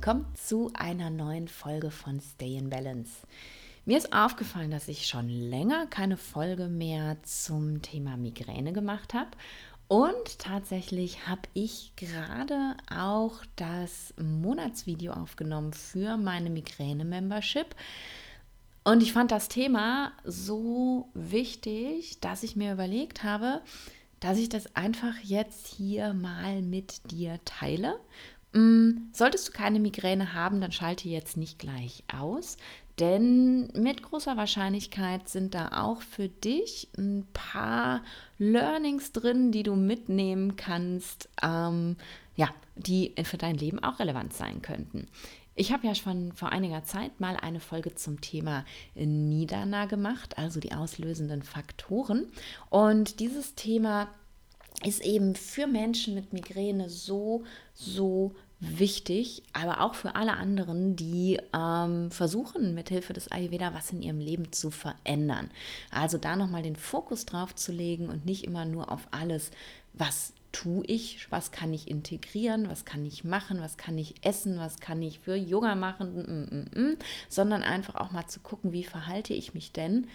willkommen zu einer neuen Folge von Stay in Balance. Mir ist aufgefallen, dass ich schon länger keine Folge mehr zum Thema Migräne gemacht habe. Und tatsächlich habe ich gerade auch das Monatsvideo aufgenommen für meine Migräne-Membership. Und ich fand das Thema so wichtig, dass ich mir überlegt habe, dass ich das einfach jetzt hier mal mit dir teile. Mm, solltest du keine Migräne haben, dann schalte jetzt nicht gleich aus, denn mit großer Wahrscheinlichkeit sind da auch für dich ein paar Learnings drin, die du mitnehmen kannst, ähm, ja, die für dein Leben auch relevant sein könnten. Ich habe ja schon vor einiger Zeit mal eine Folge zum Thema Nidana gemacht, also die auslösenden Faktoren. Und dieses Thema ist eben für Menschen mit Migräne so, so wichtig, aber auch für alle anderen, die ähm, versuchen, mithilfe des Ayurveda was in ihrem Leben zu verändern. Also da nochmal den Fokus drauf zu legen und nicht immer nur auf alles, was tue ich, was kann ich integrieren, was kann ich machen, was kann ich essen, was kann ich für Yoga machen, mm, mm, mm, sondern einfach auch mal zu gucken, wie verhalte ich mich denn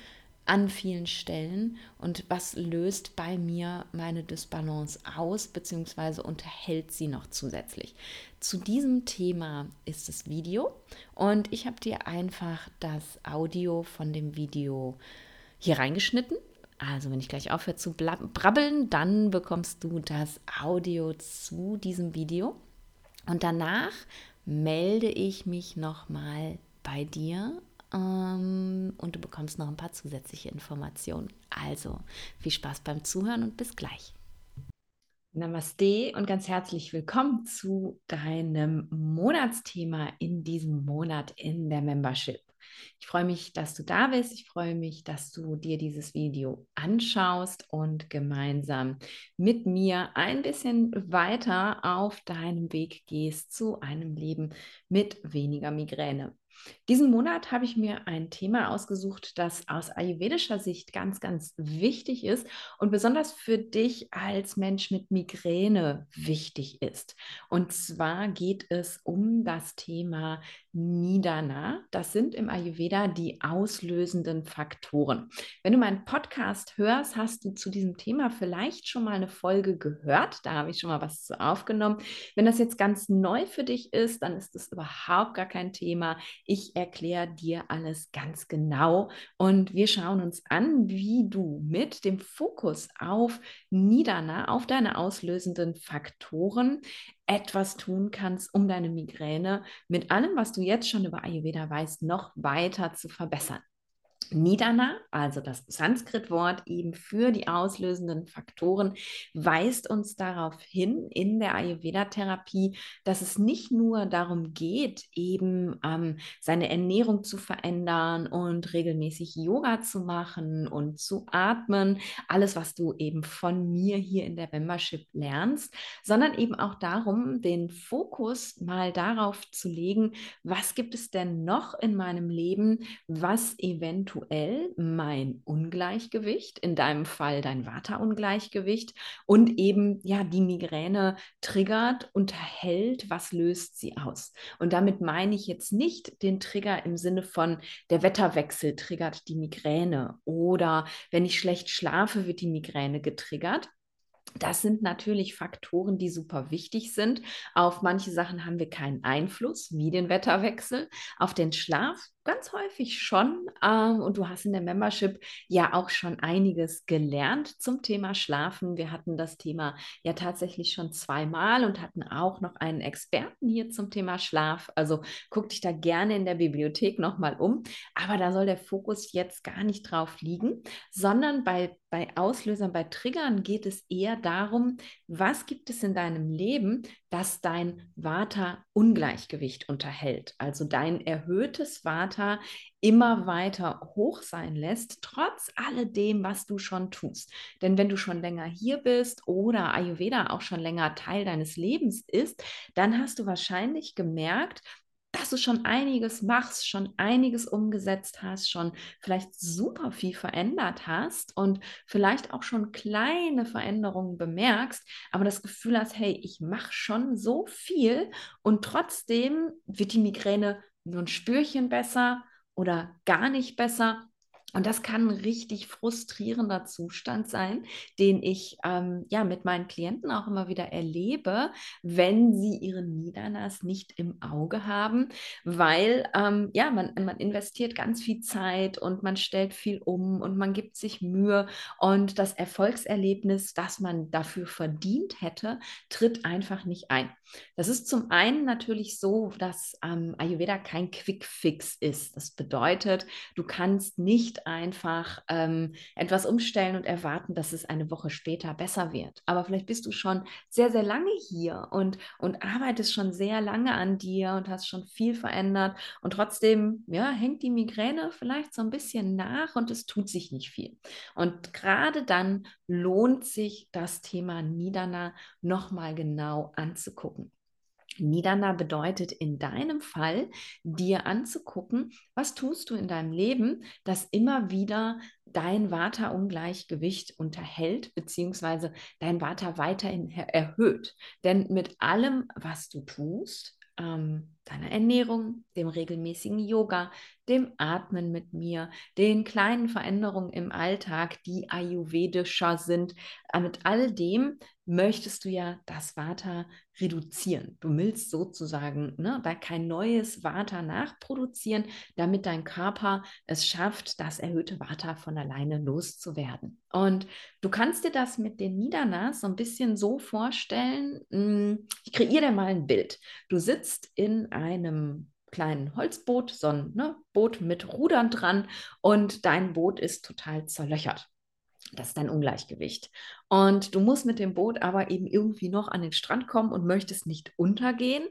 an vielen Stellen und was löst bei mir meine Disbalance aus, beziehungsweise unterhält sie noch zusätzlich. Zu diesem Thema ist das Video und ich habe dir einfach das Audio von dem Video hier reingeschnitten. Also wenn ich gleich aufhöre zu brabbeln, dann bekommst du das Audio zu diesem Video und danach melde ich mich nochmal bei dir und du bekommst noch ein paar zusätzliche Informationen. Also viel Spaß beim Zuhören und bis gleich. Namaste und ganz herzlich willkommen zu deinem Monatsthema in diesem Monat in der Membership. Ich freue mich, dass du da bist. Ich freue mich, dass du dir dieses Video anschaust und gemeinsam mit mir ein bisschen weiter auf deinem Weg gehst zu einem Leben mit weniger Migräne. Diesen Monat habe ich mir ein Thema ausgesucht, das aus ayurvedischer Sicht ganz, ganz wichtig ist und besonders für dich als Mensch mit Migräne wichtig ist. Und zwar geht es um das Thema Nidana. Das sind im Ayurveda die auslösenden Faktoren. Wenn du meinen Podcast hörst, hast du zu diesem Thema vielleicht schon mal eine Folge gehört. Da habe ich schon mal was aufgenommen. Wenn das jetzt ganz neu für dich ist, dann ist es überhaupt gar kein Thema. Ich erkläre dir alles ganz genau und wir schauen uns an, wie du mit dem Fokus auf Nidana, auf deine auslösenden Faktoren etwas tun kannst, um deine Migräne mit allem, was du jetzt schon über Ayurveda weißt, noch weiter zu verbessern. Nidana, also das Sanskrit-Wort eben für die auslösenden Faktoren, weist uns darauf hin in der Ayurveda-Therapie, dass es nicht nur darum geht, eben ähm, seine Ernährung zu verändern und regelmäßig Yoga zu machen und zu atmen, alles, was du eben von mir hier in der Membership lernst, sondern eben auch darum, den Fokus mal darauf zu legen, was gibt es denn noch in meinem Leben, was eventuell eventuell mein Ungleichgewicht, in deinem Fall dein Vata-Ungleichgewicht und eben ja die Migräne triggert, unterhält, was löst sie aus? Und damit meine ich jetzt nicht den Trigger im Sinne von der Wetterwechsel triggert die Migräne oder wenn ich schlecht schlafe, wird die Migräne getriggert, das sind natürlich Faktoren, die super wichtig sind. Auf manche Sachen haben wir keinen Einfluss, wie den Wetterwechsel. Auf den Schlaf ganz häufig schon. Ähm, und du hast in der Membership ja auch schon einiges gelernt zum Thema Schlafen. Wir hatten das Thema ja tatsächlich schon zweimal und hatten auch noch einen Experten hier zum Thema Schlaf. Also guck dich da gerne in der Bibliothek nochmal um. Aber da soll der Fokus jetzt gar nicht drauf liegen, sondern bei, bei Auslösern, bei Triggern geht es eher darum, was gibt es in deinem Leben, das dein Vata-Ungleichgewicht unterhält. Also dein erhöhtes Vata immer weiter hoch sein lässt, trotz alledem, was du schon tust. Denn wenn du schon länger hier bist oder Ayurveda auch schon länger Teil deines Lebens ist, dann hast du wahrscheinlich gemerkt, dass du schon einiges machst, schon einiges umgesetzt hast, schon vielleicht super viel verändert hast und vielleicht auch schon kleine Veränderungen bemerkst, aber das Gefühl hast, hey, ich mache schon so viel und trotzdem wird die Migräne nur ein Spürchen besser oder gar nicht besser. Und das kann ein richtig frustrierender Zustand sein, den ich ähm, ja mit meinen Klienten auch immer wieder erlebe, wenn sie ihre Niederlass nicht im Auge haben, weil ähm, ja man, man investiert ganz viel Zeit und man stellt viel um und man gibt sich Mühe und das Erfolgserlebnis, das man dafür verdient hätte, tritt einfach nicht ein. Das ist zum einen natürlich so, dass ähm, Ayurveda kein Quick Fix ist. Das bedeutet, du kannst nicht einfach ähm, etwas umstellen und erwarten, dass es eine Woche später besser wird. Aber vielleicht bist du schon sehr, sehr lange hier und, und arbeitest schon sehr lange an dir und hast schon viel verändert und trotzdem ja, hängt die Migräne vielleicht so ein bisschen nach und es tut sich nicht viel. Und gerade dann lohnt sich das Thema Nidana nochmal genau anzugucken. Nidana bedeutet in deinem Fall, dir anzugucken, was tust du in deinem Leben, das immer wieder dein Vata-Ungleichgewicht unterhält, beziehungsweise dein Vata weiterhin erhöht. Denn mit allem, was du tust, ähm, deiner Ernährung, dem regelmäßigen Yoga, dem Atmen mit mir, den kleinen Veränderungen im Alltag, die ayurvedischer sind. Äh, mit all dem möchtest du ja das Vata reduzieren. Du willst sozusagen ne, da kein neues Vata nachproduzieren, damit dein Körper es schafft, das erhöhte Vata von alleine loszuwerden. Und du kannst dir das mit den Nidanas so ein bisschen so vorstellen. Hm, ich kreiere dir mal ein Bild. Du sitzt in einem kleinen Holzboot, so ein ne, Boot mit Rudern dran und dein Boot ist total zerlöchert. Das ist dein Ungleichgewicht. Und du musst mit dem Boot aber eben irgendwie noch an den Strand kommen und möchtest nicht untergehen.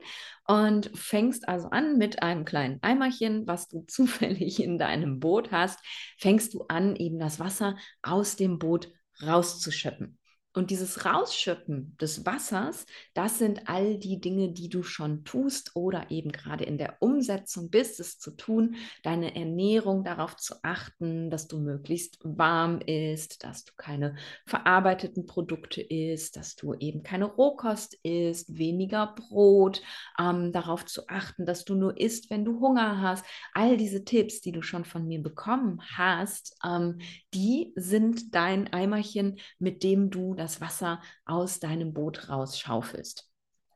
Und fängst also an mit einem kleinen Eimerchen, was du zufällig in deinem Boot hast, fängst du an, eben das Wasser aus dem Boot rauszuschöpfen. Und dieses Rausschöpfen des Wassers, das sind all die Dinge, die du schon tust oder eben gerade in der Umsetzung bist, es zu tun, deine Ernährung darauf zu achten, dass du möglichst warm isst, dass du keine verarbeiteten Produkte isst, dass du eben keine Rohkost isst, weniger Brot, ähm, darauf zu achten, dass du nur isst, wenn du Hunger hast. All diese Tipps, die du schon von mir bekommen hast, ähm, die sind dein Eimerchen, mit dem du das Wasser aus deinem Boot rausschaufelst.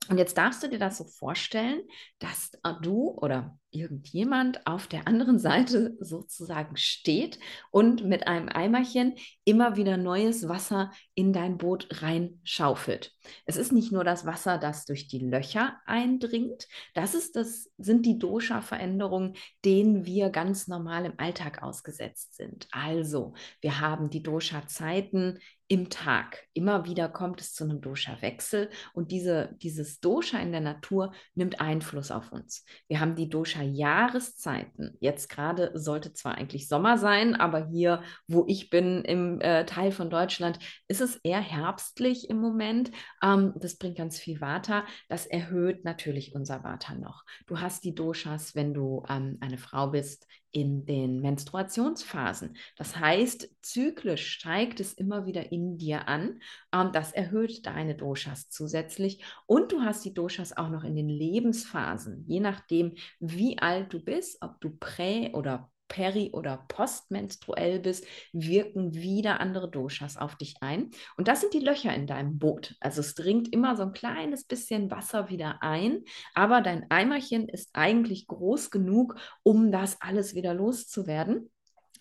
Und jetzt darfst du dir das so vorstellen, dass du oder irgendjemand auf der anderen Seite sozusagen steht und mit einem Eimerchen immer wieder neues Wasser in dein Boot reinschaufelt. Es ist nicht nur das Wasser, das durch die Löcher eindringt, das, ist das sind die Dosha-Veränderungen, denen wir ganz normal im Alltag ausgesetzt sind. Also, wir haben die Dosha-Zeiten im Tag. Immer wieder kommt es zu einem Dosha-Wechsel und diese, dieses Dosha in der Natur nimmt Einfluss auf uns. Wir haben die Dosha Jahreszeiten. Jetzt gerade sollte zwar eigentlich Sommer sein, aber hier, wo ich bin, im äh, Teil von Deutschland, ist es eher herbstlich im Moment. Ähm, das bringt ganz viel Vata. Das erhöht natürlich unser Vata noch. Du hast die Doshas, wenn du ähm, eine Frau bist, in den Menstruationsphasen. Das heißt, zyklisch steigt es immer wieder in dir an. Ähm, das erhöht deine Doshas zusätzlich. Und du hast die Doshas auch noch in den Lebensphasen, je nachdem, wie alt du bist, ob du prä- oder peri- oder postmenstruell bist, wirken wieder andere Doshas auf dich ein. Und das sind die Löcher in deinem Boot. Also es dringt immer so ein kleines bisschen Wasser wieder ein, aber dein Eimerchen ist eigentlich groß genug, um das alles wieder loszuwerden.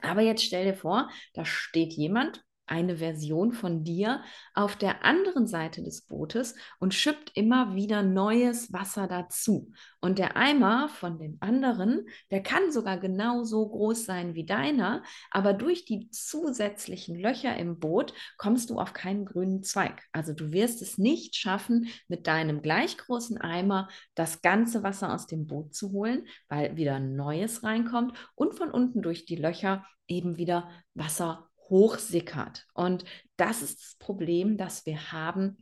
Aber jetzt stell dir vor, da steht jemand eine Version von dir auf der anderen Seite des Bootes und schippt immer wieder neues Wasser dazu. Und der Eimer von dem anderen, der kann sogar genauso groß sein wie deiner, aber durch die zusätzlichen Löcher im Boot kommst du auf keinen grünen Zweig. Also du wirst es nicht schaffen, mit deinem gleich großen Eimer das ganze Wasser aus dem Boot zu holen, weil wieder neues reinkommt und von unten durch die Löcher eben wieder Wasser hochsickert. Und das ist das Problem, das wir haben,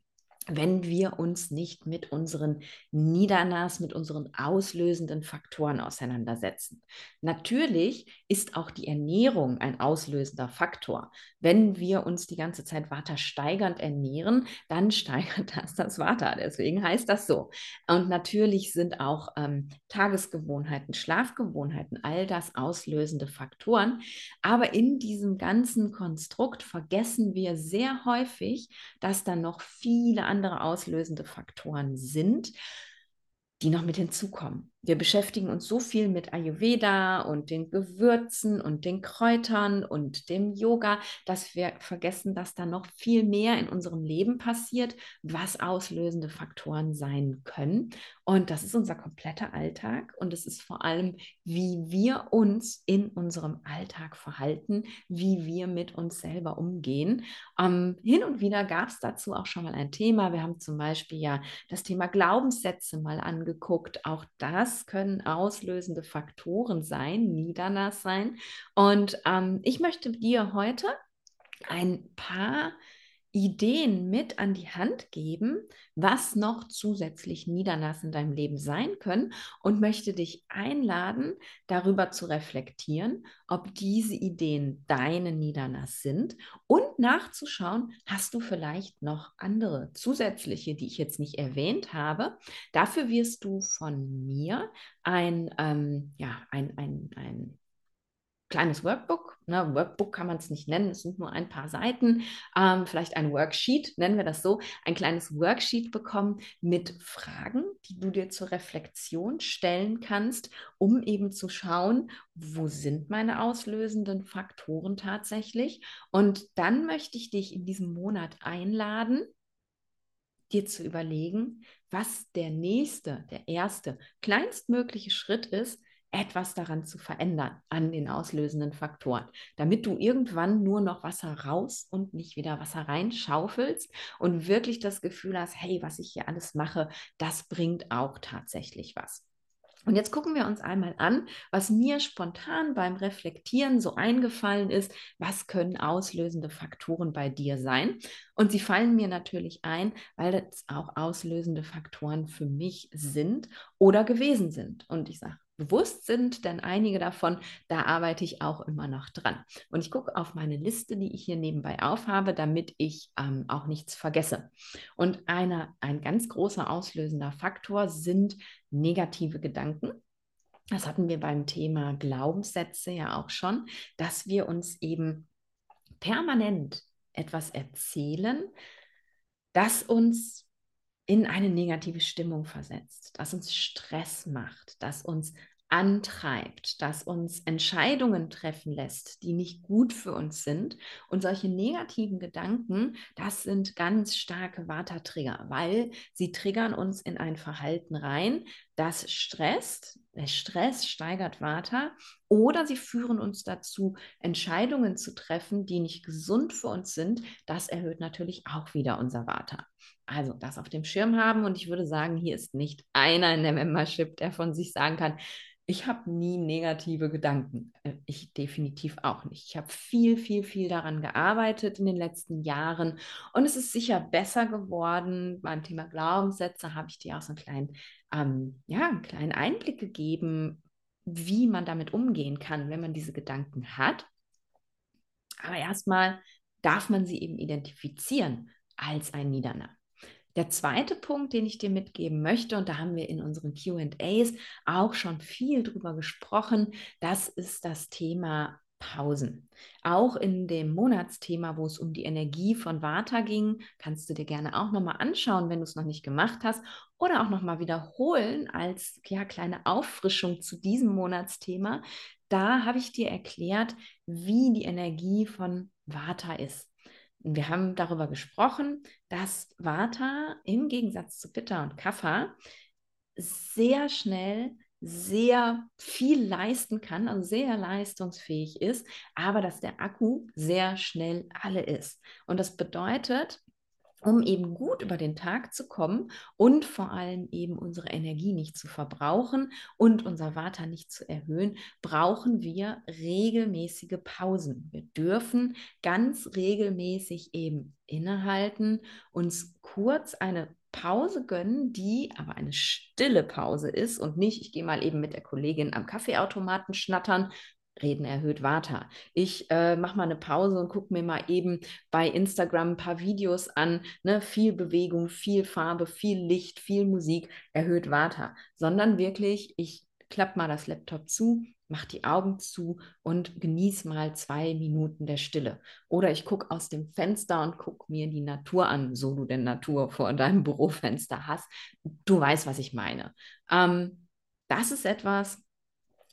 wenn wir uns nicht mit unseren Niedernas, mit unseren auslösenden Faktoren auseinandersetzen. Natürlich ist auch die Ernährung ein auslösender Faktor. Wenn wir uns die ganze Zeit Vata steigernd ernähren, dann steigert das das Vata. Deswegen heißt das so. Und natürlich sind auch ähm, Tagesgewohnheiten, Schlafgewohnheiten, all das auslösende Faktoren. Aber in diesem ganzen Konstrukt vergessen wir sehr häufig, dass da noch viele andere andere auslösende Faktoren sind, die noch mit hinzukommen. Wir beschäftigen uns so viel mit Ayurveda und den Gewürzen und den Kräutern und dem Yoga, dass wir vergessen, dass da noch viel mehr in unserem Leben passiert, was auslösende Faktoren sein können. Und das ist unser kompletter Alltag und es ist vor allem, wie wir uns in unserem Alltag verhalten, wie wir mit uns selber umgehen. Ähm, hin und wieder gab es dazu auch schon mal ein Thema. Wir haben zum Beispiel ja das Thema Glaubenssätze mal angeguckt. Auch das das können auslösende Faktoren sein, Niederlass sein. Und ähm, ich möchte dir heute ein paar Ideen mit an die Hand geben, was noch zusätzlich Niederlass in deinem Leben sein können und möchte dich einladen, darüber zu reflektieren, ob diese Ideen deine Niederlass sind und nachzuschauen, hast du vielleicht noch andere zusätzliche, die ich jetzt nicht erwähnt habe. Dafür wirst du von mir ein, ähm, ja, ein, ein, ein kleines Workbook. Ne? Workbook kann man es nicht nennen, es sind nur ein paar Seiten. Ähm, vielleicht ein Worksheet, nennen wir das so. Ein kleines Worksheet bekommen mit Fragen, die du dir zur Reflexion stellen kannst, um eben zu schauen, wo sind meine auslösenden Faktoren tatsächlich. Und dann möchte ich dich in diesem Monat einladen, dir zu überlegen, was der nächste, der erste, kleinstmögliche Schritt ist, etwas daran zu verändern, an den auslösenden Faktoren, damit du irgendwann nur noch Wasser raus und nicht wieder Wasser rein schaufelst und wirklich das Gefühl hast, hey, was ich hier alles mache, das bringt auch tatsächlich was. Und jetzt gucken wir uns einmal an, was mir spontan beim Reflektieren so eingefallen ist. Was können auslösende Faktoren bei dir sein? Und sie fallen mir natürlich ein, weil das auch auslösende Faktoren für mich sind oder gewesen sind. Und ich sage bewusst sind, denn einige davon, da arbeite ich auch immer noch dran. Und ich gucke auf meine Liste, die ich hier nebenbei aufhabe, damit ich ähm, auch nichts vergesse. Und eine, ein ganz großer auslösender Faktor sind negative Gedanken. Das hatten wir beim Thema Glaubenssätze ja auch schon, dass wir uns eben permanent etwas erzählen, das uns in eine negative Stimmung versetzt, das uns Stress macht, das uns antreibt, das uns Entscheidungen treffen lässt, die nicht gut für uns sind. Und solche negativen Gedanken, das sind ganz starke Vata-Trigger, weil sie triggern uns in ein Verhalten rein, das stresst, der Stress steigert Vata oder sie führen uns dazu, Entscheidungen zu treffen, die nicht gesund für uns sind. Das erhöht natürlich auch wieder unser Vata. Also das auf dem Schirm haben und ich würde sagen, hier ist nicht einer in der Membership, der von sich sagen kann, ich habe nie negative Gedanken. Äh, ich definitiv auch nicht. Ich habe viel, viel, viel daran gearbeitet in den letzten Jahren und es ist sicher besser geworden. Beim Thema Glaubenssätze habe ich dir auch so einen kleinen, ähm, ja, einen kleinen Einblick gegeben, wie man damit umgehen kann, wenn man diese Gedanken hat. Aber erstmal darf man sie eben identifizieren als ein Niederner. Der zweite Punkt, den ich dir mitgeben möchte, und da haben wir in unseren QAs auch schon viel drüber gesprochen, das ist das Thema Pausen. Auch in dem Monatsthema, wo es um die Energie von Vata ging, kannst du dir gerne auch nochmal anschauen, wenn du es noch nicht gemacht hast, oder auch nochmal wiederholen als ja, kleine Auffrischung zu diesem Monatsthema. Da habe ich dir erklärt, wie die Energie von Vata ist. Wir haben darüber gesprochen, dass Vata im Gegensatz zu Pitta und Kapha sehr schnell sehr viel leisten kann, also sehr leistungsfähig ist, aber dass der Akku sehr schnell alle ist. Und das bedeutet, um eben gut über den Tag zu kommen und vor allem eben unsere Energie nicht zu verbrauchen und unser Vata nicht zu erhöhen, brauchen wir regelmäßige Pausen. Wir dürfen ganz regelmäßig eben innehalten, uns kurz eine Pause gönnen, die aber eine stille Pause ist und nicht, ich gehe mal eben mit der Kollegin am Kaffeeautomaten schnattern, Reden erhöht Vata. Ich äh, mache mal eine Pause und gucke mir mal eben bei Instagram ein paar Videos an. Ne? Viel Bewegung, viel Farbe, viel Licht, viel Musik erhöht Vata. Sondern wirklich, ich klappe mal das Laptop zu, mache die Augen zu und genieße mal zwei Minuten der Stille. Oder ich gucke aus dem Fenster und gucke mir die Natur an, so du denn Natur vor deinem Bürofenster hast. Du weißt, was ich meine. Ähm, das ist etwas,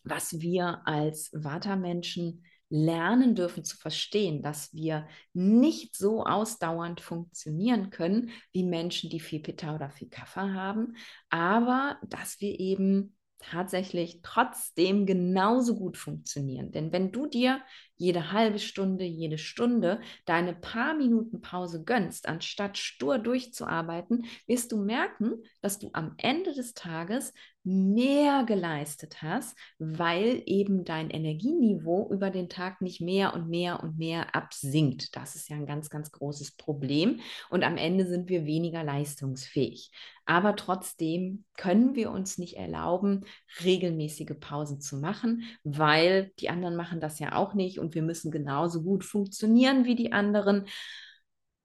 was wir als Vata-Menschen lernen dürfen zu verstehen, dass wir nicht so ausdauernd funktionieren können wie Menschen, die viel Pitta oder viel Kapha haben, aber dass wir eben tatsächlich trotzdem genauso gut funktionieren. Denn wenn du dir jede halbe Stunde, jede Stunde deine paar Minuten Pause gönnst, anstatt stur durchzuarbeiten, wirst du merken, dass du am Ende des Tages mehr geleistet hast, weil eben dein Energieniveau über den Tag nicht mehr und mehr und mehr absinkt. Das ist ja ein ganz, ganz großes Problem. Und am Ende sind wir weniger leistungsfähig. Aber trotzdem können wir uns nicht erlauben, regelmäßige Pausen zu machen, weil die anderen machen das ja auch nicht und wir müssen genauso gut funktionieren wie die anderen.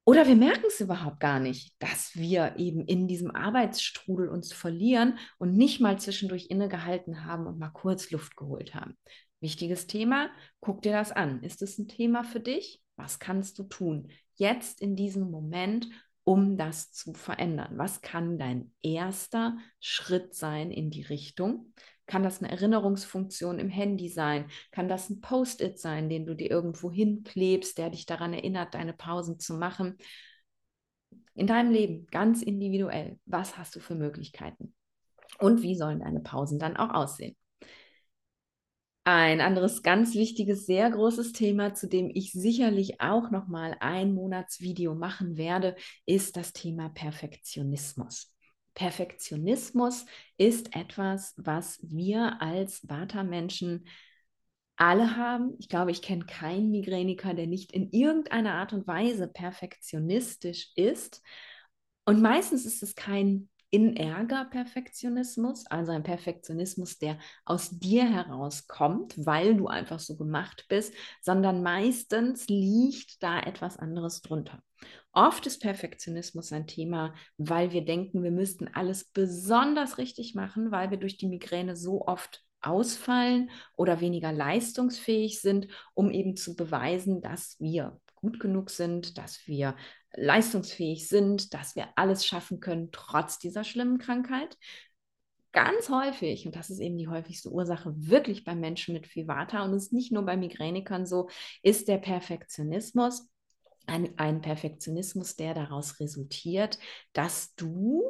Oder wir merken es überhaupt gar nicht, dass wir eben in diesem Arbeitsstrudel uns verlieren und nicht mal zwischendurch innegehalten haben und mal kurz Luft geholt haben. Wichtiges Thema, guck dir das an. Ist es ein Thema für dich? Was kannst du tun? Jetzt in diesem Moment, um das zu verändern? Was kann dein erster Schritt sein in die Richtung? Kann das eine Erinnerungsfunktion im Handy sein? Kann das ein Post-it sein, den du dir irgendwo hinklebst, der dich daran erinnert, deine Pausen zu machen? In deinem Leben, ganz individuell, was hast du für Möglichkeiten? Und wie sollen deine Pausen dann auch aussehen? Ein anderes ganz wichtiges, sehr großes Thema, zu dem ich sicherlich auch noch mal ein Monatsvideo machen werde, ist das Thema Perfektionismus. Perfektionismus ist etwas, was wir als Vata-Menschen alle haben. Ich glaube, ich kenne keinen Migräniker, der nicht in irgendeiner Art und Weise perfektionistisch ist. Und meistens ist es kein in Ärger Perfektionismus, also ein Perfektionismus, der aus dir herauskommt, weil du einfach so gemacht bist, sondern meistens liegt da etwas anderes drunter. Oft ist Perfektionismus ein Thema, weil wir denken, wir müssten alles besonders richtig machen, weil wir durch die Migräne so oft ausfallen oder weniger leistungsfähig sind, um eben zu beweisen, dass wir gut genug sind, dass wir leistungsfähig sind, dass wir alles schaffen können, trotz dieser schlimmen Krankheit. Ganz häufig, und das ist eben die häufigste Ursache, wirklich bei Menschen mit Vivata, und es ist nicht nur bei Migränikern so, ist der Perfektionismus ein, ein Perfektionismus, der daraus resultiert, dass du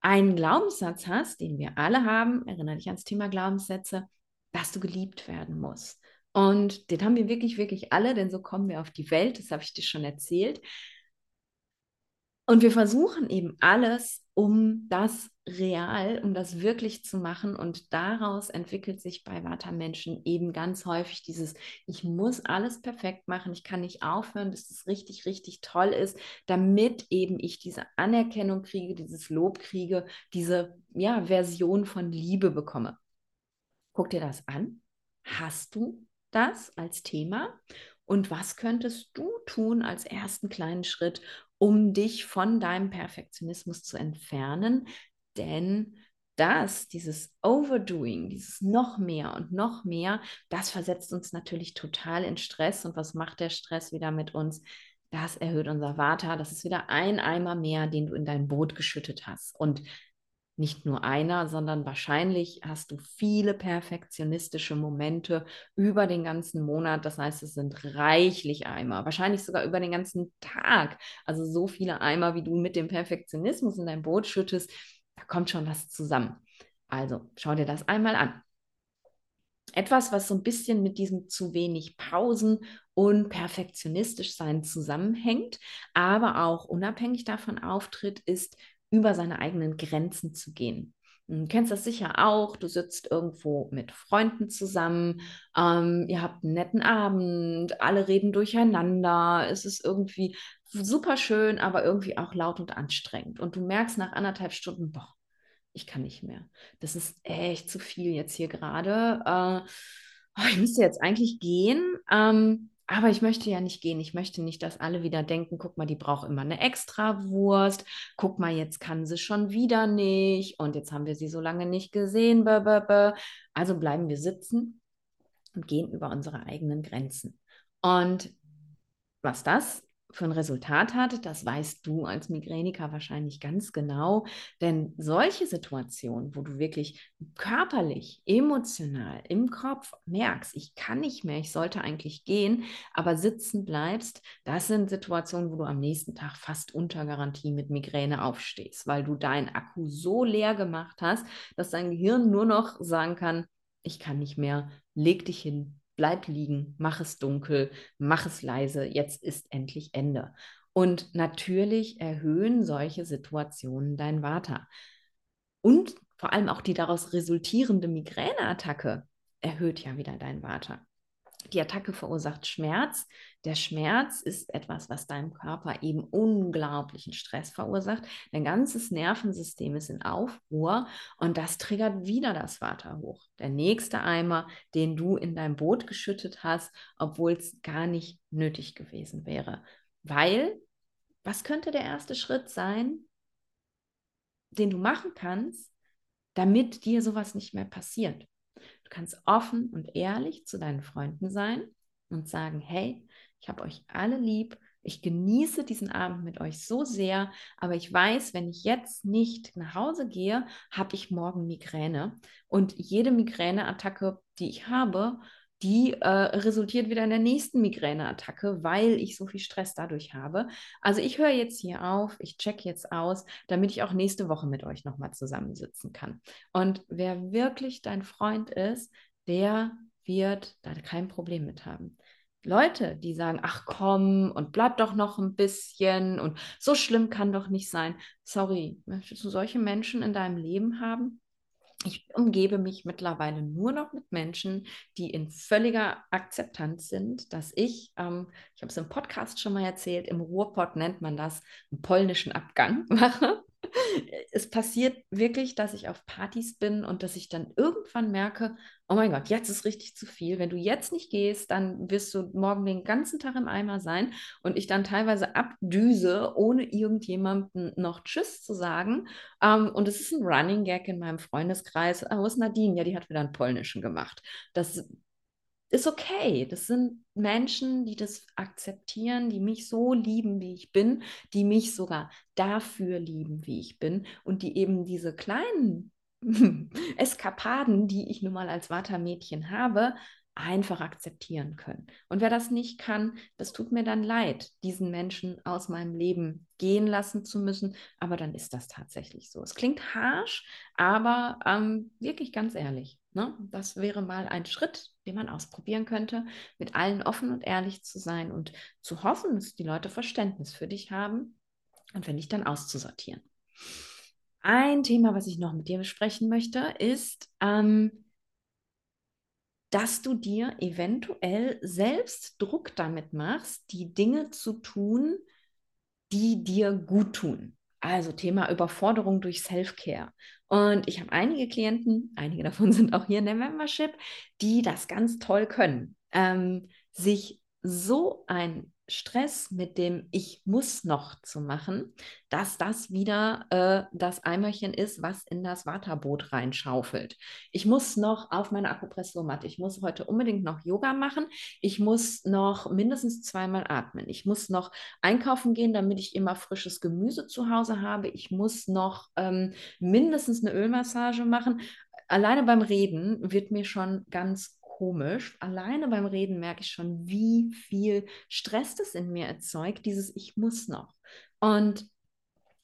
einen Glaubenssatz hast, den wir alle haben, erinnere dich ans Thema Glaubenssätze, dass du geliebt werden musst. Und den haben wir wirklich, wirklich alle, denn so kommen wir auf die Welt, das habe ich dir schon erzählt. Und wir versuchen eben alles, um das real, um das wirklich zu machen. Und daraus entwickelt sich bei Vata-Menschen eben ganz häufig dieses, ich muss alles perfekt machen, ich kann nicht aufhören, bis es richtig, richtig toll ist, damit eben ich diese Anerkennung kriege, dieses Lob kriege, diese ja, Version von Liebe bekomme. Guck dir das an. Hast du das als Thema? Und was könntest du tun als ersten kleinen Schritt, um dich von deinem Perfektionismus zu entfernen. Denn das, dieses Overdoing, dieses noch mehr und noch mehr, das versetzt uns natürlich total in Stress. Und was macht der Stress wieder mit uns? Das erhöht unser Vata. Das ist wieder ein Eimer mehr, den du in dein Boot geschüttet hast. Und nicht nur einer, sondern wahrscheinlich hast du viele perfektionistische Momente über den ganzen Monat. Das heißt, es sind reichlich Eimer, wahrscheinlich sogar über den ganzen Tag. Also so viele Eimer, wie du mit dem Perfektionismus in dein Boot schüttest, da kommt schon was zusammen. Also schau dir das einmal an. etwas, was so ein bisschen mit diesem zu wenig Pausen und perfektionistisch sein zusammenhängt, aber auch unabhängig davon auftritt, ist über seine eigenen Grenzen zu gehen. Du kennst das sicher auch. Du sitzt irgendwo mit Freunden zusammen, ähm, ihr habt einen netten Abend, alle reden durcheinander. Es ist irgendwie super schön, aber irgendwie auch laut und anstrengend. Und du merkst nach anderthalb Stunden, boah, ich kann nicht mehr. Das ist echt zu viel jetzt hier gerade. Äh, oh, ich müsste jetzt eigentlich gehen. Ähm, aber ich möchte ja nicht gehen. Ich möchte nicht, dass alle wieder denken, guck mal, die braucht immer eine Extrawurst. Guck mal, jetzt kann sie schon wieder nicht. Und jetzt haben wir sie so lange nicht gesehen. Also bleiben wir sitzen und gehen über unsere eigenen Grenzen. Und was das für ein Resultat hat, das weißt du als Migräniker wahrscheinlich ganz genau. Denn solche Situationen, wo du wirklich körperlich, emotional im Kopf merkst, ich kann nicht mehr, ich sollte eigentlich gehen, aber sitzen bleibst, das sind Situationen, wo du am nächsten Tag fast unter Garantie mit Migräne aufstehst, weil du deinen Akku so leer gemacht hast, dass dein Gehirn nur noch sagen kann, ich kann nicht mehr, leg dich hin, bleib liegen, mach es dunkel, mach es leise, jetzt ist endlich Ende. Und natürlich erhöhen solche Situationen dein Vata. Und vor allem auch die daraus resultierende Migräneattacke erhöht ja wieder dein Vata. Die Attacke verursacht Schmerz. Der Schmerz ist etwas, was deinem Körper eben unglaublichen Stress verursacht. Dein ganzes Nervensystem ist in Aufruhr und das triggert wieder das Vata hoch. Der nächste Eimer, den du in dein Boot geschüttet hast, obwohl es gar nicht nötig gewesen wäre. Weil, was könnte der erste Schritt sein, den du machen kannst, damit dir sowas nicht mehr passiert? Du kannst offen und ehrlich zu deinen Freunden sein und sagen, hey, ich habe euch alle lieb, ich genieße diesen Abend mit euch so sehr, aber ich weiß, wenn ich jetzt nicht nach Hause gehe, habe ich morgen Migräne. Und jede Migräneattacke, die ich habe, die äh, resultiert wieder in der nächsten Migräneattacke, weil ich so viel Stress dadurch habe. Also ich höre jetzt hier auf, ich check jetzt aus, damit ich auch nächste Woche mit euch nochmal zusammensitzen kann. Und wer wirklich dein Freund ist, der wird da kein Problem mit haben. Leute, die sagen, ach komm und bleib doch noch ein bisschen und so schlimm kann doch nicht sein. Sorry, möchtest du solche Menschen in deinem Leben haben? Ich umgebe mich mittlerweile nur noch mit Menschen, die in völliger Akzeptanz sind, dass ich, ähm, ich habe es im Podcast schon mal erzählt, im Ruhrpott nennt man das, einen polnischen Abgang mache es passiert wirklich, dass ich auf Partys bin und dass ich dann irgendwann merke, oh mein Gott, jetzt ist richtig zu viel. Wenn du jetzt nicht gehst, dann wirst du morgen den ganzen Tag im Eimer sein und ich dann teilweise abdüse, ohne irgendjemandem noch Tschüss zu sagen. Ähm, und es ist ein Running Gag in meinem Freundeskreis. Wo ist Nadine? Ja, die hat wieder einen polnischen gemacht. Das ist okay. Das sind Menschen, die das akzeptieren, die mich so lieben, wie ich bin, die mich sogar dafür lieben, wie ich bin und die eben diese kleinen Eskapaden, die ich nun mal als Vata-Mädchen habe, einfach akzeptieren können. Und wer das nicht kann, das tut mir dann leid, diesen Menschen aus meinem Leben gehen lassen zu müssen. Aber dann ist das tatsächlich so. Es klingt harsh, aber ähm, wirklich ganz ehrlich. Ne? Das wäre mal ein Schritt, den man ausprobieren könnte, mit allen offen und ehrlich zu sein und zu hoffen, dass die Leute Verständnis für dich haben und wenn nicht, dann auszusortieren. Ein Thema, was ich noch mit dir besprechen möchte, ist, ähm, dass du dir eventuell selbst Druck damit machst, die Dinge zu tun, die dir gut tun. Also Thema Überforderung durch Self-Care. Und ich habe einige Klienten, einige davon sind auch hier in der Membership, die das ganz toll können, ähm, sich so ein Stress mit dem Ich muss noch zu machen, dass das wieder äh, das Eimerchen ist, was in das Waterboot reinschaufelt. Ich muss noch auf meine Akupressurmatte, ich muss heute unbedingt noch Yoga machen, ich muss noch mindestens zweimal atmen, ich muss noch einkaufen gehen, damit ich immer frisches Gemüse zu Hause habe, ich muss noch ähm, mindestens eine Ölmassage machen. Alleine beim Reden wird mir schon ganz komisch. Alleine beim Reden merke ich schon, wie viel Stress das in mir erzeugt, dieses Ich muss noch. Und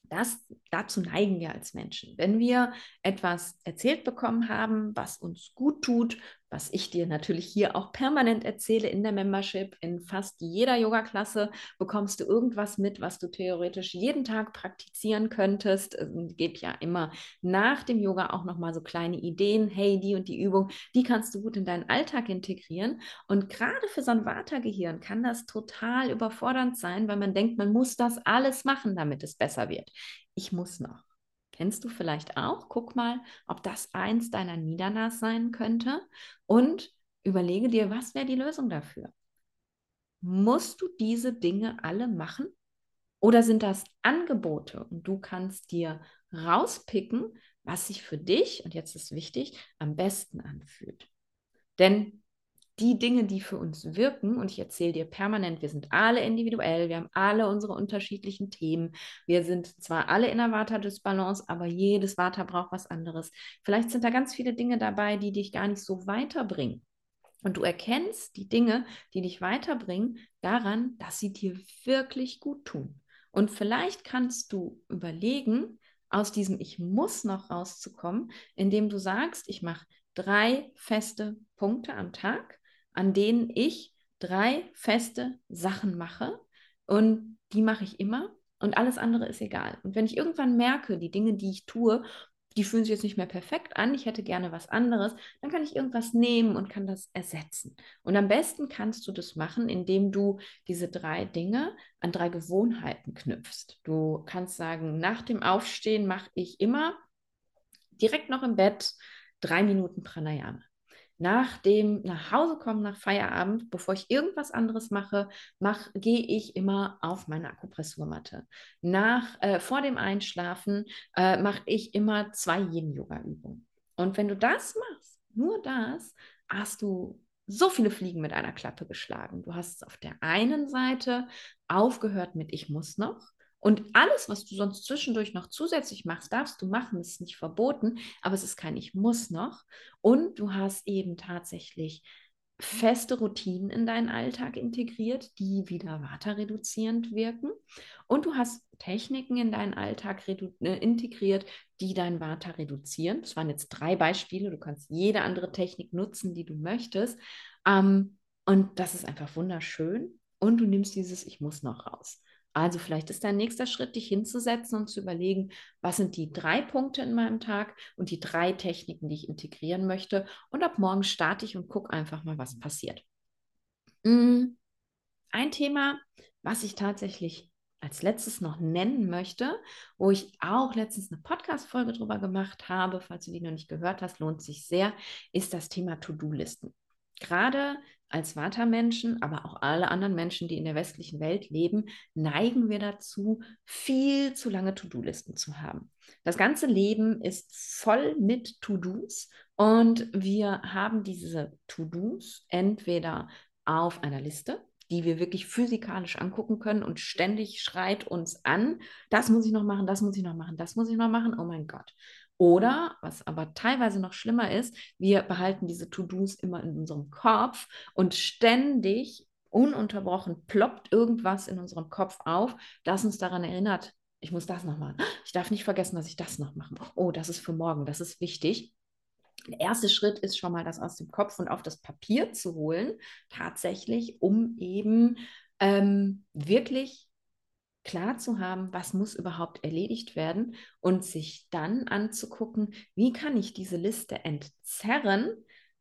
das, dazu neigen wir als Menschen. Wenn wir etwas erzählt bekommen haben, was uns gut tut, was ich dir natürlich hier auch permanent erzähle in der Membership. In fast jeder Yoga-Klasse bekommst du irgendwas mit, was du theoretisch jeden Tag praktizieren könntest. Es gibt ja immer nach dem Yoga auch nochmal so kleine Ideen. Hey, die und die Übung, die kannst du gut in deinen Alltag integrieren. Und gerade für so ein Vata-Gehirn kann das total überfordernd sein, weil man denkt, man muss das alles machen, damit es besser wird. Ich muss noch. Kennst du vielleicht auch? Guck mal, ob das eins deiner Niedernas sein könnte und überlege dir, was wäre die Lösung dafür? Musst du diese Dinge alle machen? Oder sind das Angebote und du kannst dir rauspicken, was sich für dich, und jetzt ist wichtig, am besten anfühlt? Denn die Dinge, die für uns wirken, und ich erzähle dir permanent, wir sind alle individuell, wir haben alle unsere unterschiedlichen Themen. Wir sind zwar alle in der Vata-Dysbalance, aber jedes Vata braucht was anderes. Vielleicht sind da ganz viele Dinge dabei, die dich gar nicht so weiterbringen. Und du erkennst die Dinge, die dich weiterbringen, daran, dass sie dir wirklich gut tun. Und vielleicht kannst du überlegen, aus diesem Ich muss noch rauszukommen, indem du sagst, ich mache drei feste Punkte am Tag an denen ich drei feste Sachen mache und die mache ich immer und alles andere ist egal. Und wenn ich irgendwann merke, die Dinge, die ich tue, die fühlen sich jetzt nicht mehr perfekt an, ich hätte gerne was anderes, dann kann ich irgendwas nehmen und kann das ersetzen. Und am besten kannst du das machen, indem du diese drei Dinge an drei Gewohnheiten knüpfst. Du kannst sagen, nach dem Aufstehen mache ich immer direkt noch im Bett drei Minuten Pranayama nach dem nach Hause kommen, nach Feierabend, bevor ich irgendwas anderes mache, mach, gehe ich immer auf meine Akupressurmatte. Nach, äh, vor dem Einschlafen äh, mache ich immer zwei Yin-Yoga-Übungen. Und wenn du das machst, nur das, hast du so viele Fliegen mit einer Klappe geschlagen. Du hast auf der einen Seite aufgehört mit Ich muss noch. Und alles, was du sonst zwischendurch noch zusätzlich machst, darfst du machen, ist nicht verboten, aber es ist kein Ich muss noch. Und du hast eben tatsächlich feste Routinen in deinen Alltag integriert, die wieder waterreduzierend wirken. Und du hast Techniken in deinen Alltag äh, integriert, die dein Water reduzieren. Das waren jetzt drei Beispiele. Du kannst jede andere Technik nutzen, die du möchtest. Ähm, und das ist einfach wunderschön. Und du nimmst dieses Ich muss noch raus. Also vielleicht ist dein nächster Schritt, dich hinzusetzen und zu überlegen, was sind die drei Punkte in meinem Tag und die drei Techniken, die ich integrieren möchte. Und ab morgen starte ich und gucke einfach mal, was passiert. Mm, ein Thema, was ich tatsächlich als letztes noch nennen möchte, wo ich auch letztens eine Podcast-Folge drüber gemacht habe, falls du die noch nicht gehört hast, lohnt sich sehr, ist das Thema To-Do-Listen. Gerade als Vata-Menschen, aber auch alle anderen Menschen, die in der westlichen Welt leben, neigen wir dazu, viel zu lange To-Do-Listen zu haben. Das ganze Leben ist voll mit To-Dos und wir haben diese To-Dos entweder auf einer Liste, die wir wirklich physikalisch angucken können und ständig schreit uns an, das muss ich noch machen, das muss ich noch machen, das muss ich noch machen, oh mein Gott. Oder, was aber teilweise noch schlimmer ist, wir behalten diese To-Dos immer in unserem Kopf und ständig, ununterbrochen, ploppt irgendwas in unserem Kopf auf, das uns daran erinnert, ich muss das noch machen. Ich darf nicht vergessen, dass ich das noch mache. Oh, das ist für morgen, das ist wichtig. Der erste Schritt ist schon mal, das aus dem Kopf und auf das Papier zu holen, tatsächlich, um eben ähm, wirklich klar zu haben, was muss überhaupt erledigt werden und sich dann anzugucken, wie kann ich diese Liste entzerren,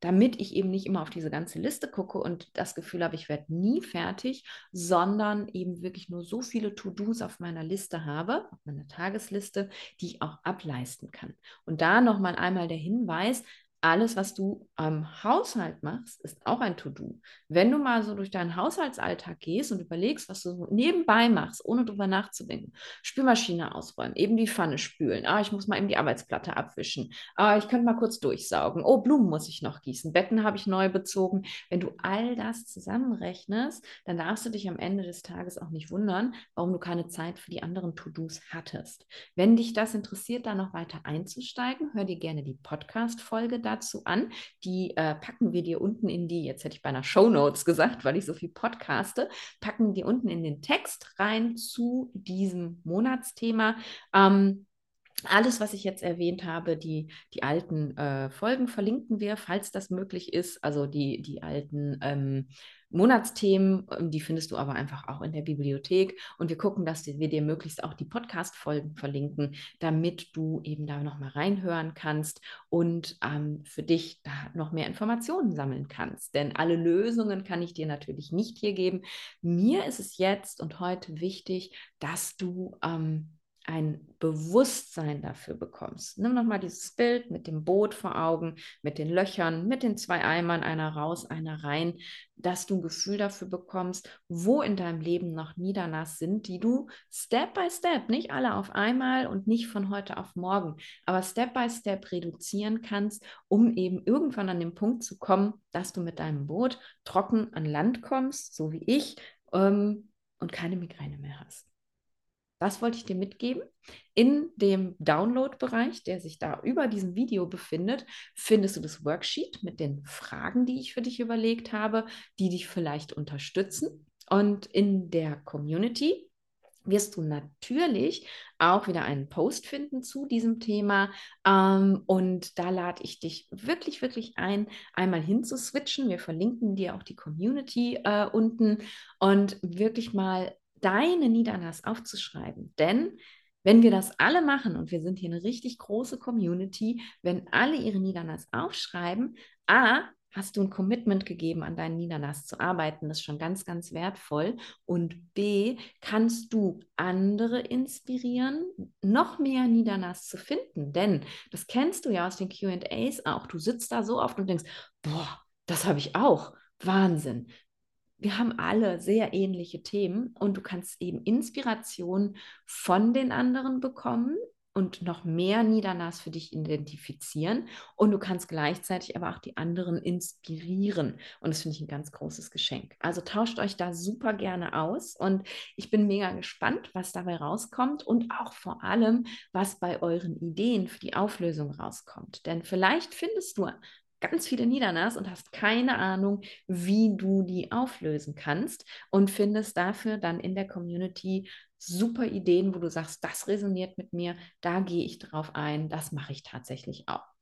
damit ich eben nicht immer auf diese ganze Liste gucke und das Gefühl habe, ich werde nie fertig, sondern eben wirklich nur so viele To-Dos auf meiner Liste habe, auf meiner Tagesliste, die ich auch ableisten kann. Und da nochmal einmal der Hinweis, alles, was du am Haushalt machst, ist auch ein To-Do. Wenn du mal so durch deinen Haushaltsalltag gehst und überlegst, was du nebenbei machst, ohne drüber nachzudenken, Spülmaschine ausräumen, eben die Pfanne spülen, ah, ich muss mal eben die Arbeitsplatte abwischen, ah, ich könnte mal kurz durchsaugen, oh, Blumen muss ich noch gießen, Betten habe ich neu bezogen. Wenn du all das zusammenrechnest, dann darfst du dich am Ende des Tages auch nicht wundern, warum du keine Zeit für die anderen To-Dos hattest. Wenn dich das interessiert, da noch weiter einzusteigen, hör dir gerne die Podcast-Folge dazu dazu an. Die äh, packen wir dir unten in die, jetzt hätte ich bei einer Show Notes gesagt, weil ich so viel podcaste, packen die unten in den Text rein zu diesem Monatsthema. Ähm, alles, was ich jetzt erwähnt habe, die, die alten äh, Folgen verlinken wir, falls das möglich ist. Also die, die alten ähm, Monatsthemen, ähm, die findest du aber einfach auch in der Bibliothek. Und wir gucken, dass wir dir möglichst auch die Podcast-Folgen verlinken, damit du eben da nochmal reinhören kannst und ähm, für dich da noch mehr Informationen sammeln kannst. Denn alle Lösungen kann ich dir natürlich nicht hier geben. Mir ist es jetzt und heute wichtig, dass du ähm, ein Bewusstsein dafür bekommst. Nimm nochmal dieses Bild mit dem Boot vor Augen, mit den Löchern, mit den zwei Eimern, einer raus, einer rein, dass du ein Gefühl dafür bekommst, wo in deinem Leben noch Niedernass sind, die du Step by Step, nicht alle auf einmal und nicht von heute auf morgen, aber Step by Step reduzieren kannst, um eben irgendwann an den Punkt zu kommen, dass du mit deinem Boot trocken an Land kommst, so wie ich, ähm, und keine Migräne mehr hast. Das wollte ich dir mitgeben. In dem Download-Bereich, der sich da über diesem Video befindet, findest du das Worksheet mit den Fragen, die ich für dich überlegt habe, die dich vielleicht unterstützen. Und in der Community wirst du natürlich auch wieder einen Post finden zu diesem Thema. Ähm, und da lade ich dich wirklich, wirklich ein, einmal hinzuswitchen. Wir verlinken dir auch die Community äh, unten und wirklich mal deine Niederlass aufzuschreiben. Denn wenn wir das alle machen und wir sind hier eine richtig große Community, wenn alle ihre Niederlass aufschreiben, A, hast du ein Commitment gegeben, an deinen Niederlass zu arbeiten. Das ist schon ganz, ganz wertvoll. Und B, kannst du andere inspirieren, noch mehr Niederlass zu finden. Denn das kennst du ja aus den QAs auch. Du sitzt da so oft und denkst, boah, das habe ich auch. Wahnsinn wir haben alle sehr ähnliche Themen und du kannst eben Inspiration von den anderen bekommen und noch mehr Niederlass für dich identifizieren und du kannst gleichzeitig aber auch die anderen inspirieren und das finde ich ein ganz großes Geschenk. Also tauscht euch da super gerne aus und ich bin mega gespannt, was dabei rauskommt und auch vor allem, was bei euren Ideen für die Auflösung rauskommt. Denn vielleicht findest du ganz viele Niedernas und hast keine Ahnung, wie du die auflösen kannst und findest dafür dann in der Community super Ideen, wo du sagst, das resoniert mit mir, da gehe ich drauf ein, das mache ich tatsächlich auch.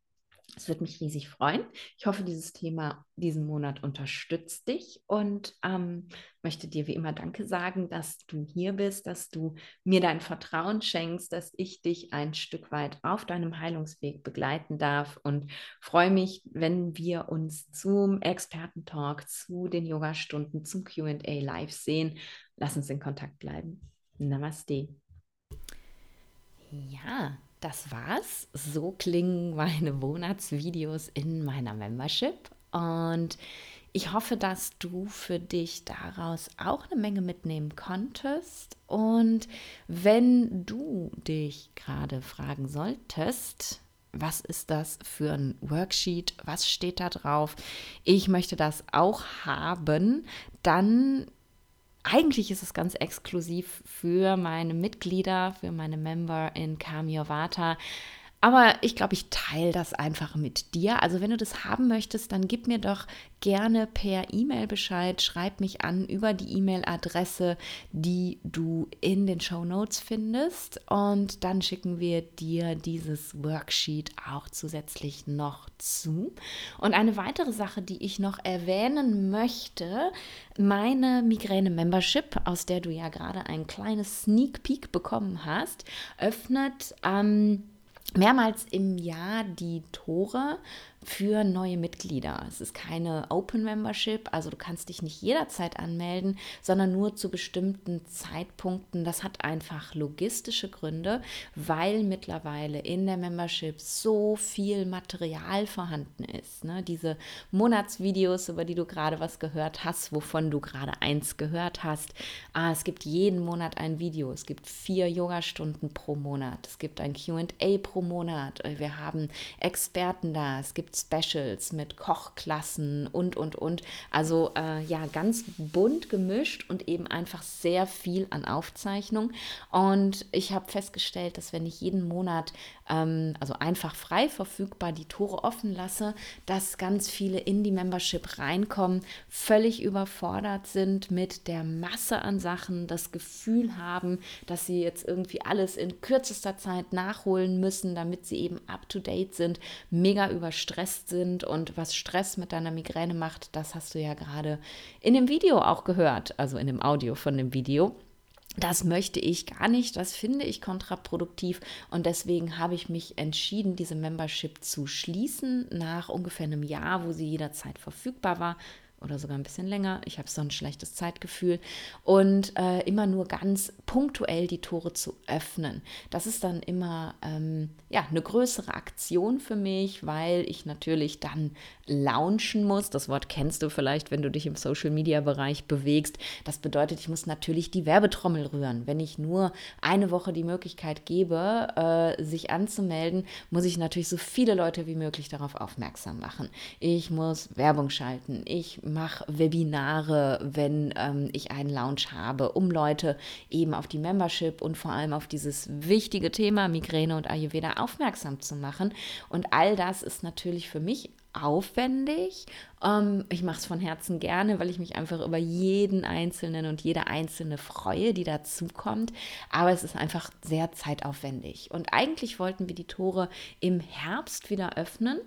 Es würde mich riesig freuen. Ich hoffe, dieses Thema diesen Monat unterstützt dich und ähm, möchte dir wie immer Danke sagen, dass du hier bist, dass du mir dein Vertrauen schenkst, dass ich dich ein Stück weit auf deinem Heilungsweg begleiten darf und freue mich, wenn wir uns zum Expertentalk, zu den Yoga-Stunden, zum QA live sehen. Lass uns in Kontakt bleiben. Namaste. Ja, das war's. So klingen meine Monatsvideos in meiner Membership. Und ich hoffe, dass du für dich daraus auch eine Menge mitnehmen konntest. Und wenn du dich gerade fragen solltest, was ist das für ein Worksheet? Was steht da drauf? Ich möchte das auch haben. Dann eigentlich ist es ganz exklusiv für meine Mitglieder, für meine Member in Kamio Vata. Aber ich glaube, ich teile das einfach mit dir. Also wenn du das haben möchtest, dann gib mir doch gerne per E-Mail Bescheid. Schreib mich an über die E-Mail-Adresse, die du in den Show Notes findest. Und dann schicken wir dir dieses Worksheet auch zusätzlich noch zu. Und eine weitere Sache, die ich noch erwähnen möchte, meine Migräne-Membership, aus der du ja gerade ein kleines Sneak Peek bekommen hast, öffnet am ähm, mehrmals im Jahr die Tore für neue Mitglieder. Es ist keine Open Membership, also du kannst dich nicht jederzeit anmelden, sondern nur zu bestimmten Zeitpunkten. Das hat einfach logistische Gründe, weil mittlerweile in der Membership so viel Material vorhanden ist. Ne? Diese Monatsvideos, über die du gerade was gehört hast, wovon du gerade eins gehört hast. Ah, es gibt jeden Monat ein Video. Es gibt vier Yogastunden pro Monat. Es gibt ein QA pro Monat. Wir haben Experten da. Es gibt gibt Specials mit Kochklassen und, und, und. Also äh, ja, ganz bunt gemischt und eben einfach sehr viel an Aufzeichnung. Und ich habe festgestellt, dass wenn ich jeden Monat, ähm, also einfach frei verfügbar, die Tore offen lasse, dass ganz viele in die Membership reinkommen, völlig überfordert sind mit der Masse an Sachen, das Gefühl haben, dass sie jetzt irgendwie alles in kürzester Zeit nachholen müssen, damit sie eben up-to-date sind, mega überstresst sind und was Stress mit deiner Migräne macht, das hast du ja gerade in dem Video auch gehört, also in dem Audio von dem Video. Das möchte ich gar nicht, das finde ich kontraproduktiv und deswegen habe ich mich entschieden, diese Membership zu schließen nach ungefähr einem Jahr, wo sie jederzeit verfügbar war oder sogar ein bisschen länger. Ich habe so ein schlechtes Zeitgefühl und äh, immer nur ganz punktuell die Tore zu öffnen. Das ist dann immer ähm, ja eine größere Aktion für mich, weil ich natürlich dann launchen muss. Das Wort kennst du vielleicht, wenn du dich im Social Media Bereich bewegst. Das bedeutet, ich muss natürlich die Werbetrommel rühren. Wenn ich nur eine Woche die Möglichkeit gebe, äh, sich anzumelden, muss ich natürlich so viele Leute wie möglich darauf aufmerksam machen. Ich muss Werbung schalten. Ich mache Webinare, wenn ähm, ich einen Lounge habe, um Leute eben auf die Membership und vor allem auf dieses wichtige Thema Migräne und Ayurveda aufmerksam zu machen. Und all das ist natürlich für mich aufwendig. Ähm, ich mache es von Herzen gerne, weil ich mich einfach über jeden Einzelnen und jede Einzelne freue, die dazukommt. Aber es ist einfach sehr zeitaufwendig. Und eigentlich wollten wir die Tore im Herbst wieder öffnen.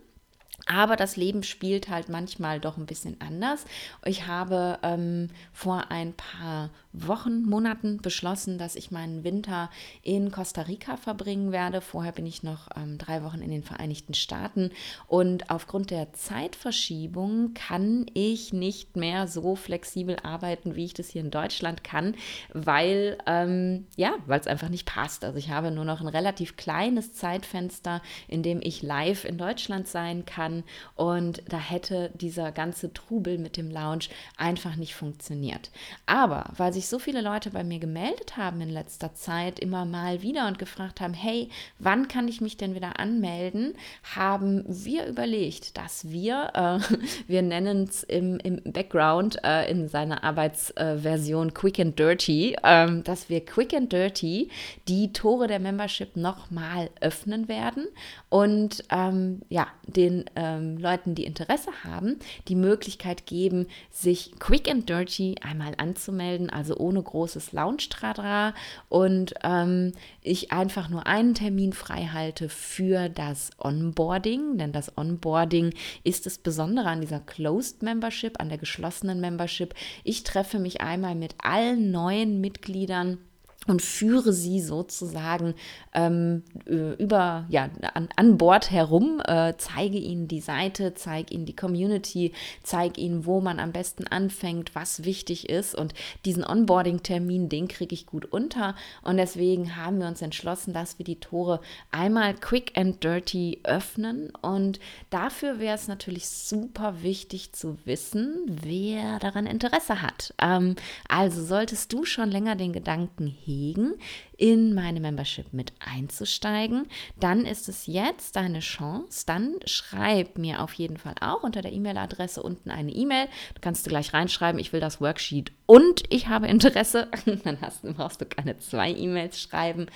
Aber das Leben spielt halt manchmal doch ein bisschen anders. Ich habe ähm, vor ein paar Wochen, Monaten beschlossen, dass ich meinen Winter in Costa Rica verbringen werde. Vorher bin ich noch ähm, drei Wochen in den Vereinigten Staaten. Und aufgrund der Zeitverschiebung kann ich nicht mehr so flexibel arbeiten, wie ich das hier in Deutschland kann, weil ähm, ja, weil es einfach nicht passt. Also ich habe nur noch ein relativ kleines Zeitfenster, in dem ich live in Deutschland sein kann. Und da hätte dieser ganze Trubel mit dem Lounge einfach nicht funktioniert. Aber weil sich sich so viele Leute bei mir gemeldet haben in letzter Zeit, immer mal wieder und gefragt haben, hey, wann kann ich mich denn wieder anmelden, haben wir überlegt, dass wir, äh, wir nennen es im, im Background äh, in seiner Arbeitsversion Quick and Dirty, äh, dass wir Quick and Dirty die Tore der Membership nochmal öffnen werden und ähm, ja, den ähm, Leuten, die Interesse haben, die Möglichkeit geben, sich Quick and Dirty einmal anzumelden, also ohne großes Lounge-Tradra und ähm, ich einfach nur einen Termin frei halte für das Onboarding, denn das Onboarding ist das Besondere an dieser Closed Membership, an der geschlossenen Membership. Ich treffe mich einmal mit allen neuen Mitgliedern und führe sie sozusagen ähm, äh, über, ja, an, an Bord herum, äh, zeige ihnen die Seite, zeige ihnen die Community, zeige ihnen, wo man am besten anfängt, was wichtig ist. Und diesen Onboarding-Termin, den kriege ich gut unter. Und deswegen haben wir uns entschlossen, dass wir die Tore einmal quick and dirty öffnen. Und dafür wäre es natürlich super wichtig zu wissen, wer daran Interesse hat. Ähm, also solltest du schon länger den Gedanken hegen, bewegen, in meine Membership mit einzusteigen, dann ist es jetzt deine Chance. Dann schreib mir auf jeden Fall auch unter der E-Mail-Adresse unten eine E-Mail. Du kannst du gleich reinschreiben, ich will das Worksheet und ich habe Interesse. dann hast, brauchst du keine zwei E-Mails schreiben,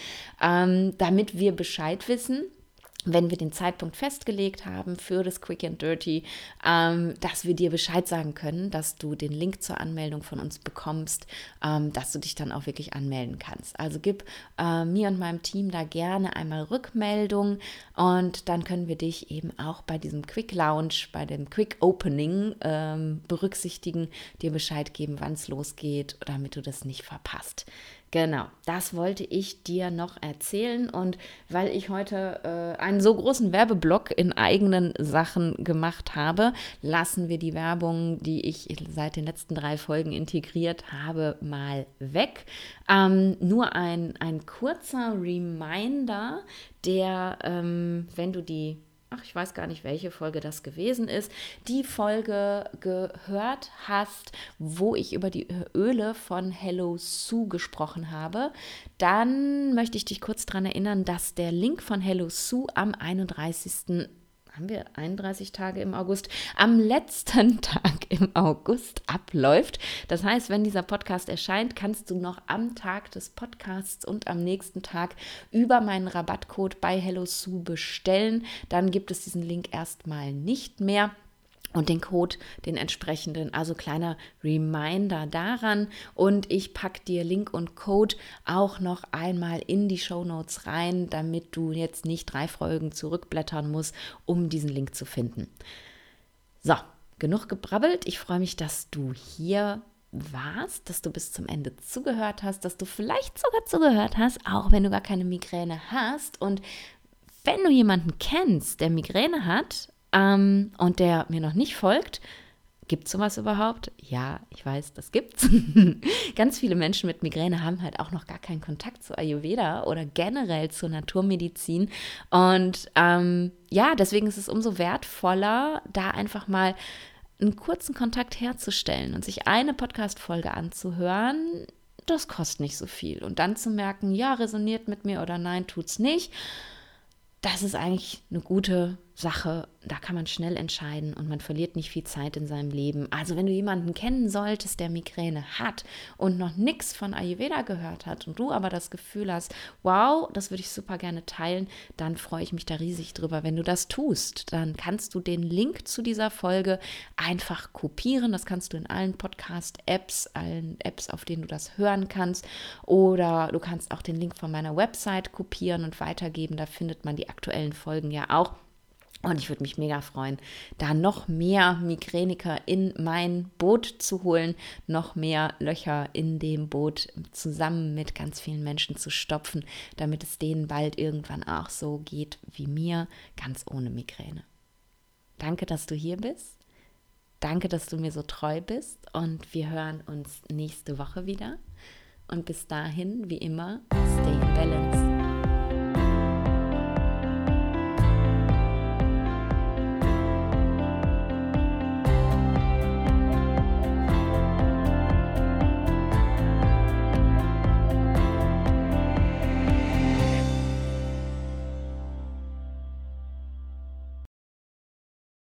ähm, damit wir Bescheid wissen wenn wir den Zeitpunkt festgelegt haben für das Quick and Dirty, ähm, dass wir dir Bescheid sagen können, dass du den Link zur Anmeldung von uns bekommst, ähm, dass du dich dann auch wirklich anmelden kannst. Also gib äh, mir und meinem Team da gerne einmal Rückmeldung und dann können wir dich eben auch bei diesem Quick Launch, bei dem Quick Opening ähm, berücksichtigen, dir Bescheid geben, wann es losgeht, damit du das nicht verpasst. Genau, das wollte ich dir noch erzählen. Und weil ich heute äh, einen so großen Werbeblock in eigenen Sachen gemacht habe, lassen wir die Werbung, die ich seit den letzten drei Folgen integriert habe, mal weg. Ähm, nur ein, ein kurzer Reminder, der, ähm, wenn du die ach, ich weiß gar nicht, welche Folge das gewesen ist, die Folge gehört hast, wo ich über die Öle von Hello Sue gesprochen habe, dann möchte ich dich kurz daran erinnern, dass der Link von Hello Sue am 31 haben wir 31 Tage im August, am letzten Tag im August abläuft. Das heißt, wenn dieser Podcast erscheint, kannst du noch am Tag des Podcasts und am nächsten Tag über meinen Rabattcode bei HelloSue bestellen. Dann gibt es diesen Link erstmal nicht mehr und den Code, den entsprechenden, also kleiner Reminder daran. Und ich packe dir Link und Code auch noch einmal in die Show Notes rein, damit du jetzt nicht drei Folgen zurückblättern musst, um diesen Link zu finden. So, genug gebrabbelt. Ich freue mich, dass du hier warst, dass du bis zum Ende zugehört hast, dass du vielleicht sogar zugehört hast, auch wenn du gar keine Migräne hast. Und wenn du jemanden kennst, der Migräne hat ähm, und der mir noch nicht folgt, Gibt es sowas überhaupt? Ja, ich weiß, das gibt's. Ganz viele Menschen mit Migräne haben halt auch noch gar keinen Kontakt zu Ayurveda oder generell zur Naturmedizin. Und ähm, ja, deswegen ist es umso wertvoller, da einfach mal einen kurzen Kontakt herzustellen und sich eine Podcast-Folge anzuhören. Das kostet nicht so viel. Und dann zu merken, ja, resoniert mit mir oder nein, tut's nicht. Das ist eigentlich eine gute Sache, da kann man schnell entscheiden und man verliert nicht viel Zeit in seinem Leben. Also wenn du jemanden kennen solltest, der Migräne hat und noch nichts von Ayurveda gehört hat und du aber das Gefühl hast, wow, das würde ich super gerne teilen, dann freue ich mich da riesig drüber. Wenn du das tust, dann kannst du den Link zu dieser Folge einfach kopieren. Das kannst du in allen Podcast-Apps, allen Apps, auf denen du das hören kannst. Oder du kannst auch den Link von meiner Website kopieren und weitergeben. Da findet man die aktuellen Folgen ja auch. Und ich würde mich mega freuen, da noch mehr Migräniker in mein Boot zu holen, noch mehr Löcher in dem Boot zusammen mit ganz vielen Menschen zu stopfen, damit es denen bald irgendwann auch so geht wie mir, ganz ohne Migräne. Danke, dass du hier bist. Danke, dass du mir so treu bist. Und wir hören uns nächste Woche wieder. Und bis dahin, wie immer, stay in balance.